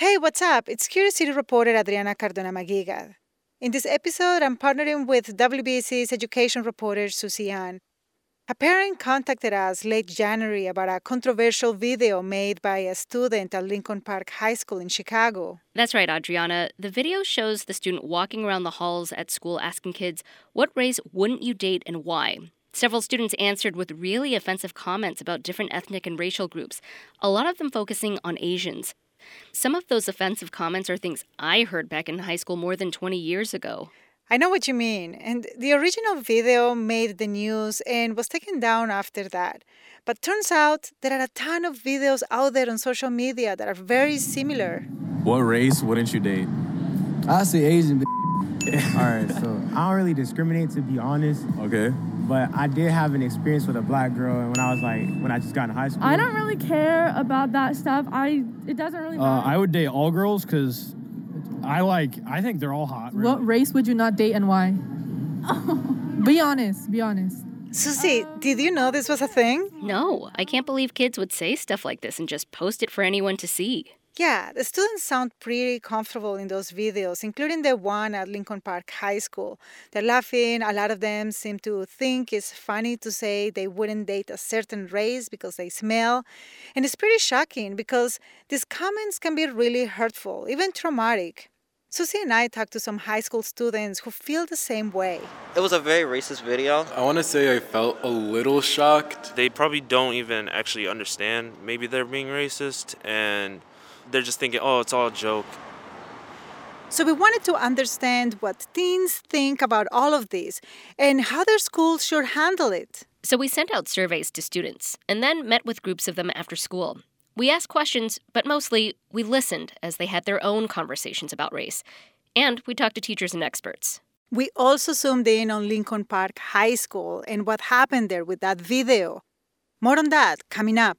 Hey, what's up? It's Curious City reporter Adriana Cardona Maguigad. In this episode, I'm partnering with WBEZ's education reporter Susie An. A parent contacted us late January about a controversial video made by a student at Lincoln Park High School in Chicago. That's right, Adriana. The video shows the student walking around the halls at school asking kids, What race wouldn't you date and why? Several students answered with really offensive comments about different ethnic and racial groups, a lot of them focusing on Asians. Some of those offensive comments are things I heard back in high school more than 20 years ago. I know what you mean. And the original video made the news and was taken down after that. But turns out there are a ton of videos out there on social media that are very similar. What race wouldn't you date? I say Asian. All right, so I don't really discriminate to be honest. Okay. But I did have an experience with a black girl, and when I was like, when I just got in high school. I don't really care about that stuff. I it doesn't really Uh, matter. I would date all girls because I like. I think they're all hot. Really. What race would you not date and why? be honest. Be honest. Susie, did you know this was a thing? No, I can't believe kids would say stuff like this and just post it for anyone to see. Yeah, the students sound pretty comfortable in those videos, including the one at Lincoln Park High School. They're laughing. A lot of them seem to think it's funny to say they wouldn't date a certain race because they smell. And it's pretty shocking because these comments can be really hurtful, even traumatic. Susie and I talked to some high school students who feel the same way. It was a very racist video. I want to say I felt a little shocked. They probably don't even actually understand maybe they're being racist and they're just thinking, oh, it's all a joke. So we wanted to understand what teens think about all of this and how their schools should handle it. So we sent out surveys to students and then met with groups of them after school. We asked questions, but mostly we listened as they had their own conversations about race. And we talked to teachers and experts. We also zoomed in on Lincoln Park High School and what happened there with that video. More on that coming up.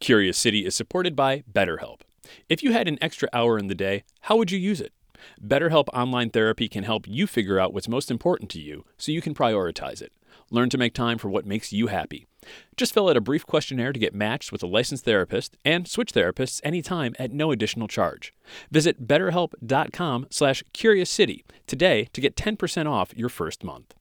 Curious City is supported by BetterHelp. If you had an extra hour in the day, how would you use it? BetterHelp Online Therapy can help you figure out what's most important to you so you can prioritize it. Learn to make time for what makes you happy. Just fill out a brief questionnaire to get matched with a licensed therapist and switch therapists anytime at no additional charge. Visit betterhelp.com slash curiouscity today to get 10% off your first month.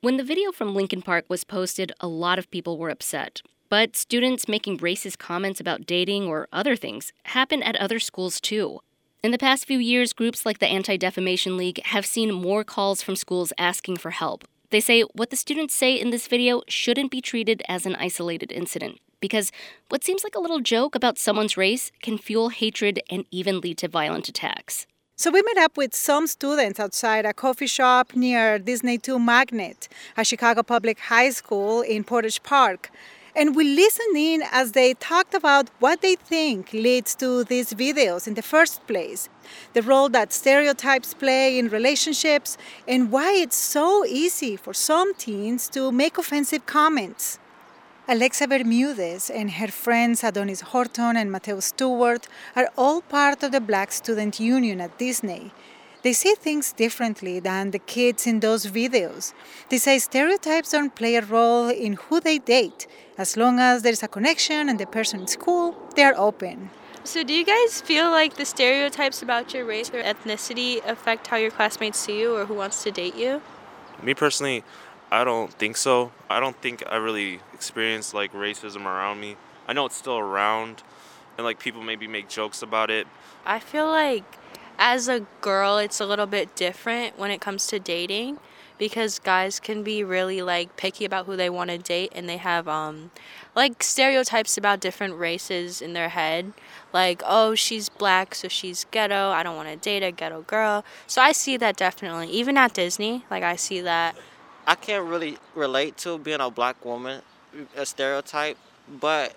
When the video from Lincoln Park was posted, a lot of people were upset. But students making racist comments about dating or other things happen at other schools too. In the past few years, groups like the Anti Defamation League have seen more calls from schools asking for help. They say what the students say in this video shouldn't be treated as an isolated incident, because what seems like a little joke about someone's race can fuel hatred and even lead to violent attacks. So we met up with some students outside a coffee shop near Disney 2 Magnet, a Chicago public high school in Portage Park. And we listened in as they talked about what they think leads to these videos in the first place, the role that stereotypes play in relationships, and why it's so easy for some teens to make offensive comments. Alexa Bermudez and her friends Adonis Horton and Mateo Stewart are all part of the Black Student Union at Disney. They see things differently than the kids in those videos. They say stereotypes don't play a role in who they date. As long as there's a connection and the person is cool, they're open. So, do you guys feel like the stereotypes about your race or ethnicity affect how your classmates see you or who wants to date you? Me personally, I don't think so. I don't think I really experienced like racism around me. I know it's still around and like people maybe make jokes about it. I feel like as a girl, it's a little bit different when it comes to dating because guys can be really like picky about who they want to date and they have um like stereotypes about different races in their head. Like oh she's black so she's ghetto i don't want to date a ghetto girl. So i see that definitely. Even at disney like i see that. I can't really relate to being a black woman, a stereotype, but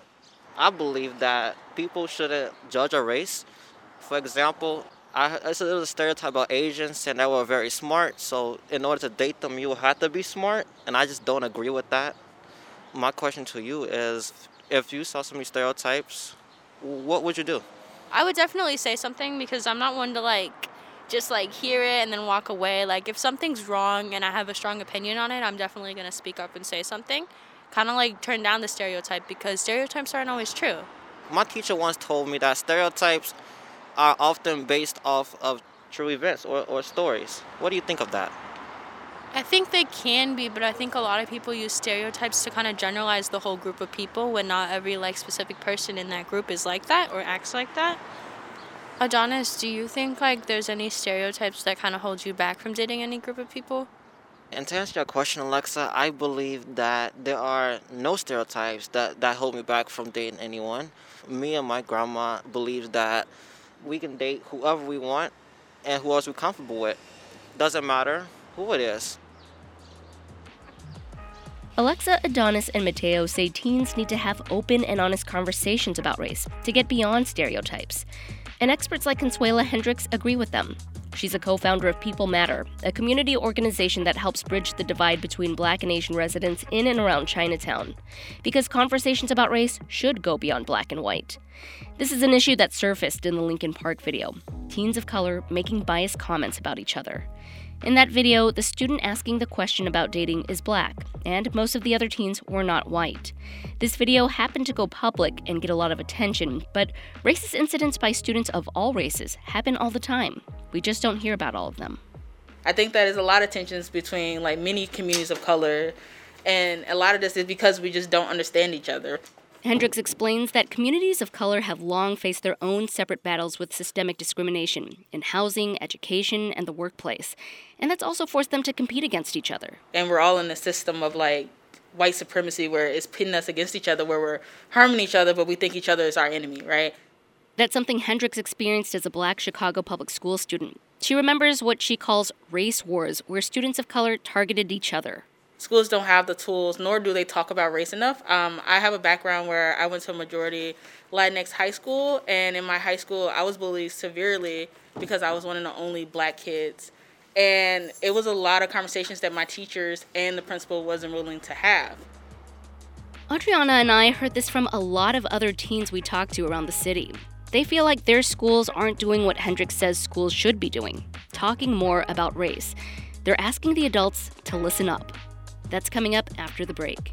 I believe that people shouldn't judge a race. For example, I, it's a little stereotype about Asians saying they were very smart. So in order to date them, you have to be smart, and I just don't agree with that. My question to you is, if you saw so many stereotypes, what would you do? I would definitely say something because I'm not one to like just like hear it and then walk away. Like if something's wrong and I have a strong opinion on it, I'm definitely gonna speak up and say something. Kind of like turn down the stereotype because stereotypes aren't always true. My teacher once told me that stereotypes are often based off of true events or, or stories. What do you think of that? I think they can be, but I think a lot of people use stereotypes to kind of generalize the whole group of people when not every like specific person in that group is like that or acts like that. Adonis, do you think like there's any stereotypes that kind of hold you back from dating any group of people? And to answer your question, Alexa, I believe that there are no stereotypes that, that hold me back from dating anyone. Me and my grandma believe that we can date whoever we want and who else we're comfortable with. Doesn't matter who it is. Alexa, Adonis, and Mateo say teens need to have open and honest conversations about race to get beyond stereotypes. And experts like Consuela Hendricks agree with them. She's a co founder of People Matter, a community organization that helps bridge the divide between Black and Asian residents in and around Chinatown. Because conversations about race should go beyond black and white. This is an issue that surfaced in the Lincoln Park video teens of color making biased comments about each other. In that video, the student asking the question about dating is black, and most of the other teens were not white. This video happened to go public and get a lot of attention, but racist incidents by students of all races happen all the time. We just don't hear about all of them. I think that is a lot of tensions between like many communities of color, and a lot of this is because we just don't understand each other. Hendricks explains that communities of color have long faced their own separate battles with systemic discrimination in housing, education, and the workplace. And that's also forced them to compete against each other. And we're all in a system of like white supremacy where it's pitting us against each other, where we're harming each other, but we think each other is our enemy, right? That's something Hendricks experienced as a black Chicago public school student. She remembers what she calls race wars, where students of color targeted each other schools don't have the tools, nor do they talk about race enough. Um, I have a background where I went to a majority Latinx high school, and in my high school, I was bullied severely because I was one of the only black kids. And it was a lot of conversations that my teachers and the principal wasn't willing to have. Adriana and I heard this from a lot of other teens we talked to around the city. They feel like their schools aren't doing what Hendricks says schools should be doing talking more about race. They're asking the adults to listen up. That's coming up after the break.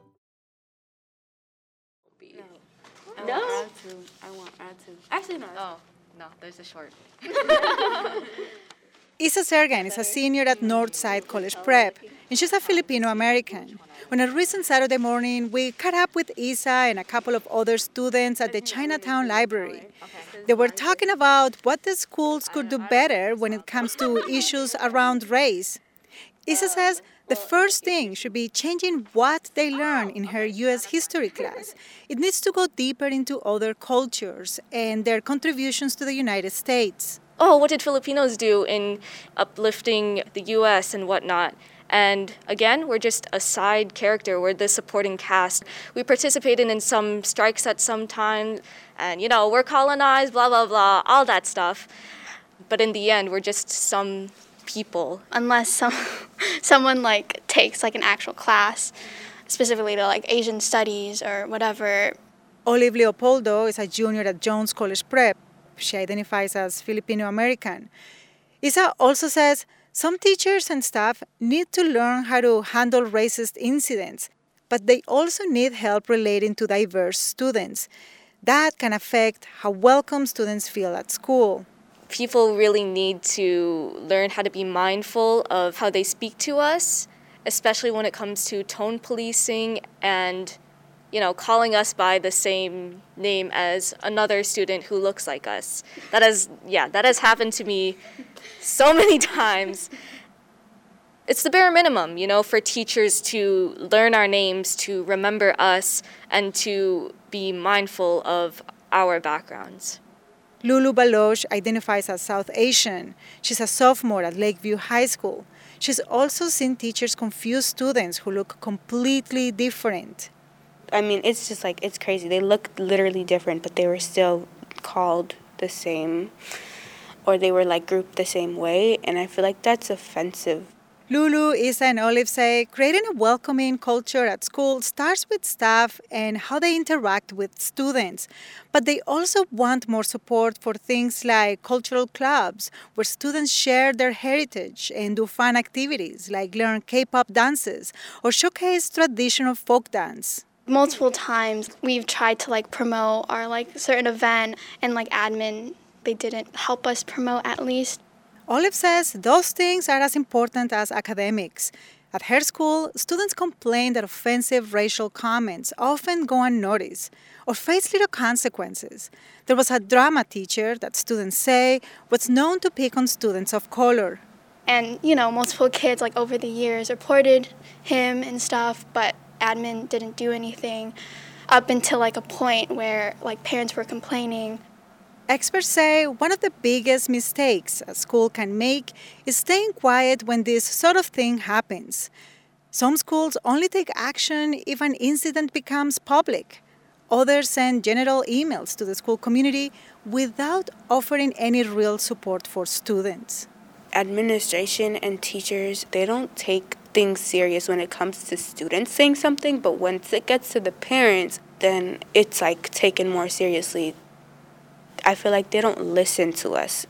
No. Add to. I want add to. Actually, no. Oh, no. There's a short. Isa Sergan is a senior at Northside College Prep, and she's a Filipino American. On a recent Saturday morning, we caught up with Isa and a couple of other students at the Chinatown Library. They were talking about what the schools could do better when it comes to issues around race. Isa says the first thing should be changing what they learn in her US history class. It needs to go deeper into other cultures and their contributions to the United States. Oh, what did Filipinos do in uplifting the US and whatnot? And again, we're just a side character. We're the supporting cast. We participated in some strikes at some time, and you know, we're colonized, blah, blah, blah, all that stuff. But in the end, we're just some people unless some someone like takes like an actual class specifically to like Asian studies or whatever. Olive Leopoldo is a junior at Jones College Prep. She identifies as Filipino American. Isa also says some teachers and staff need to learn how to handle racist incidents, but they also need help relating to diverse students. That can affect how welcome students feel at school people really need to learn how to be mindful of how they speak to us, especially when it comes to tone policing and you know, calling us by the same name as another student who looks like us. That has, yeah, that has happened to me so many times. It's the bare minimum, you know, for teachers to learn our names, to remember us, and to be mindful of our backgrounds. Lulu Baloch identifies as South Asian. She's a sophomore at Lakeview High School. She's also seen teachers confuse students who look completely different. I mean, it's just like, it's crazy. They look literally different, but they were still called the same, or they were like grouped the same way, and I feel like that's offensive. Lulu, Isa, and Olive say creating a welcoming culture at school starts with staff and how they interact with students. But they also want more support for things like cultural clubs, where students share their heritage and do fun activities like learn K pop dances or showcase traditional folk dance multiple times we've tried to like promote our like certain event and like admin they didn't help us promote at least olive says those things are as important as academics at her school students complain that offensive racial comments often go unnoticed or face little consequences there was a drama teacher that students say was known to pick on students of color and you know multiple kids like over the years reported him and stuff but admin didn't do anything up until like a point where like parents were complaining. Experts say one of the biggest mistakes a school can make is staying quiet when this sort of thing happens. Some schools only take action if an incident becomes public. Others send general emails to the school community without offering any real support for students. Administration and teachers, they don't take things serious when it comes to students saying something, but once it gets to the parents, then it's like taken more seriously. I feel like they don't listen to us.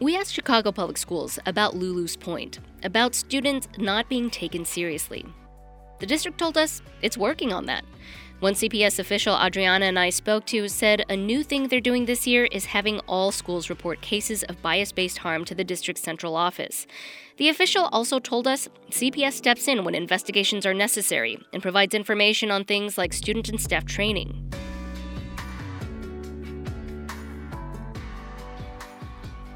We asked Chicago Public Schools about Lulu's point about students not being taken seriously. The district told us it's working on that. One CPS official Adriana and I spoke to said a new thing they're doing this year is having all schools report cases of bias based harm to the district's central office. The official also told us CPS steps in when investigations are necessary and provides information on things like student and staff training.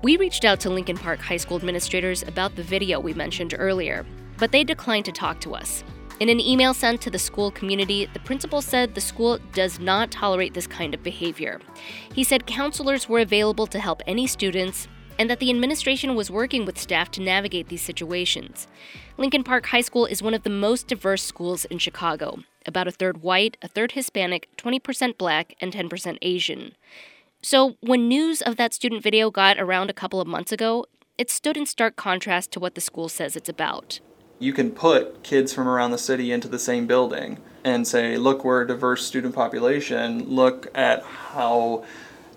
We reached out to Lincoln Park High School administrators about the video we mentioned earlier, but they declined to talk to us. In an email sent to the school community, the principal said the school does not tolerate this kind of behavior. He said counselors were available to help any students and that the administration was working with staff to navigate these situations. Lincoln Park High School is one of the most diverse schools in Chicago about a third white, a third Hispanic, 20% black, and 10% Asian. So, when news of that student video got around a couple of months ago, it stood in stark contrast to what the school says it's about you can put kids from around the city into the same building and say, look, we're a diverse student population, look at how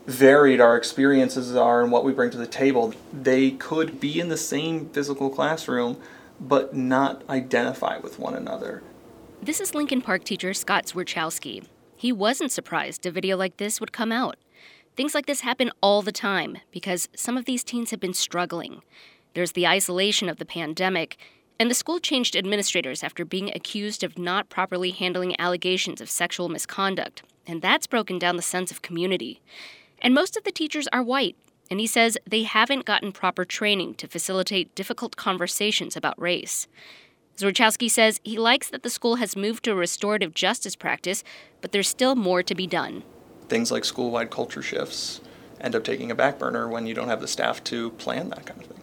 varied our experiences are and what we bring to the table. They could be in the same physical classroom but not identify with one another. This is Lincoln Park teacher Scott Zwierchowski. He wasn't surprised a video like this would come out. Things like this happen all the time because some of these teens have been struggling. There's the isolation of the pandemic, and the school changed administrators after being accused of not properly handling allegations of sexual misconduct, and that's broken down the sense of community. And most of the teachers are white, and he says they haven't gotten proper training to facilitate difficult conversations about race. Zwierchowski says he likes that the school has moved to a restorative justice practice, but there's still more to be done. Things like school wide culture shifts end up taking a back burner when you don't have the staff to plan that kind of thing.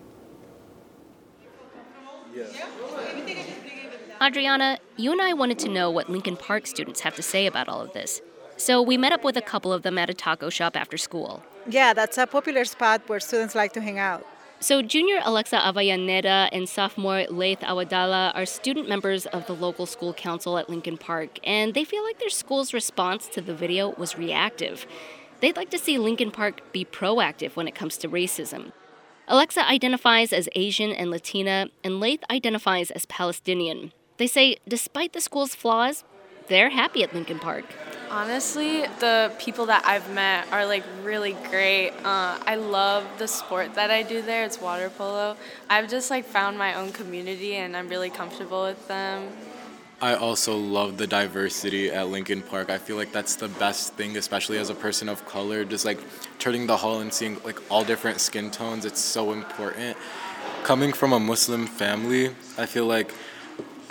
Adriana, you and I wanted to know what Lincoln Park students have to say about all of this. So we met up with a couple of them at a taco shop after school. Yeah, that's a popular spot where students like to hang out. So, junior Alexa Avellaneda and sophomore Laith Awadala are student members of the local school council at Lincoln Park, and they feel like their school's response to the video was reactive. They'd like to see Lincoln Park be proactive when it comes to racism. Alexa identifies as Asian and Latina, and Laith identifies as Palestinian. They say, despite the school's flaws, they're happy at Lincoln Park. Honestly, the people that I've met are like really great. Uh, I love the sport that I do there. It's water polo. I've just like found my own community and I'm really comfortable with them. I also love the diversity at Lincoln Park. I feel like that's the best thing, especially as a person of color. Just like turning the hall and seeing like all different skin tones, it's so important. Coming from a Muslim family, I feel like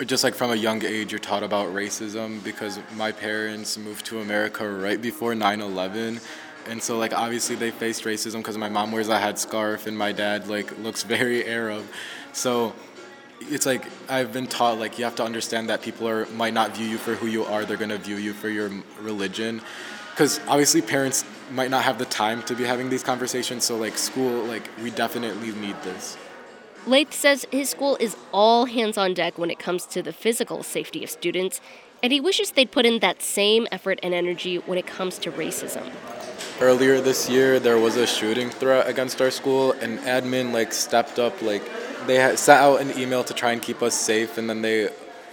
just like from a young age you're taught about racism because my parents moved to america right before 9-11 and so like obviously they faced racism because my mom wears a head scarf and my dad like looks very arab. So it's like i've been taught like you have to understand that people are might not view you for who you are. They're going to view you for your religion. Because obviously parents might not have the time to be having these conversations. So like school like we definitely need this Laith says his school is all hands on deck when it comes to the physical safety of students, and he wishes they'd put in that same effort and energy when it comes to racism. Earlier this year, there was a shooting threat against our school, and admin like stepped up, like they sent out an email to try and keep us safe, and then they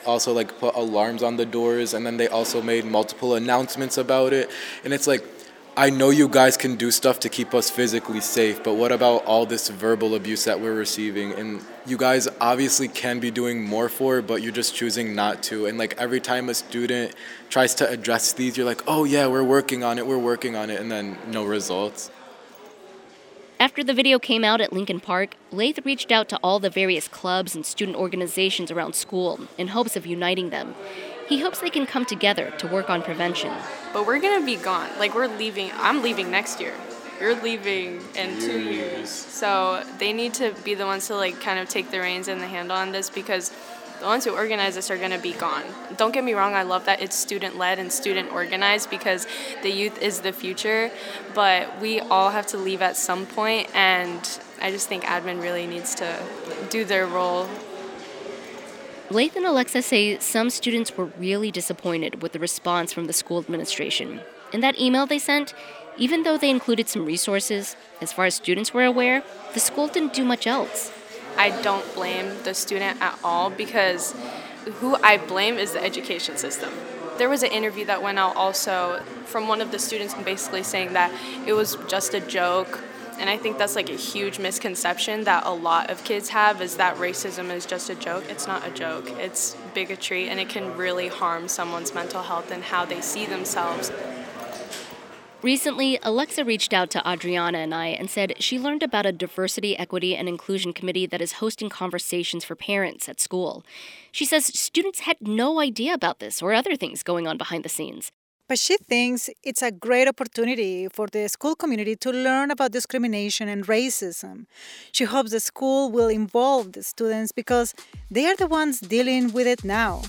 also like put alarms on the doors, and then they also made multiple announcements about it, and it's like I know you guys can do stuff to keep us physically safe, but what about all this verbal abuse that we're receiving? And you guys obviously can be doing more for, but you're just choosing not to. And like every time a student tries to address these, you're like, oh yeah, we're working on it, we're working on it, and then no results. After the video came out at Lincoln Park, Laith reached out to all the various clubs and student organizations around school in hopes of uniting them. He hopes they can come together to work on prevention. But we're gonna be gone. Like we're leaving. I'm leaving next year. You're leaving in two years. So they need to be the ones to like kind of take the reins and the handle on this because the ones who organize this are going to be gone. Don't get me wrong, I love that it's student led and student organized because the youth is the future, but we all have to leave at some point, and I just think admin really needs to do their role Laith and Alexa say some students were really disappointed with the response from the school administration. In that email they sent, even though they included some resources, as far as students were aware, the school didn't do much else. I don't blame the student at all because who I blame is the education system. There was an interview that went out also from one of the students basically saying that it was just a joke and I think that's like a huge misconception that a lot of kids have is that racism is just a joke. It's not a joke, it's bigotry, and it can really harm someone's mental health and how they see themselves. Recently, Alexa reached out to Adriana and I and said she learned about a diversity, equity, and inclusion committee that is hosting conversations for parents at school. She says students had no idea about this or other things going on behind the scenes. But she thinks it's a great opportunity for the school community to learn about discrimination and racism. She hopes the school will involve the students because they are the ones dealing with it now.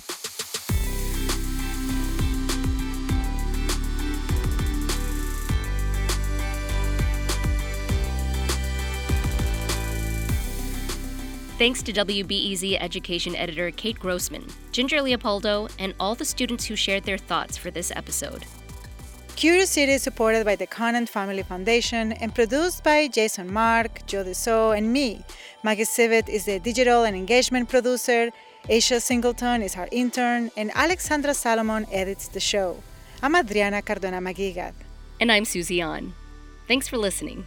Thanks to WBEZ education editor Kate Grossman, Ginger Leopoldo, and all the students who shared their thoughts for this episode. Curious City is supported by the Conant Family Foundation and produced by Jason Marck, Joe DeCeault, and me. Maggie Sivit is the digital and engagement producer, Asia Singleton is our intern, and Alexandra Salomon edits the show. I'm Adriana Cardona Maguigad. And I'm Susie An. Thanks for listening.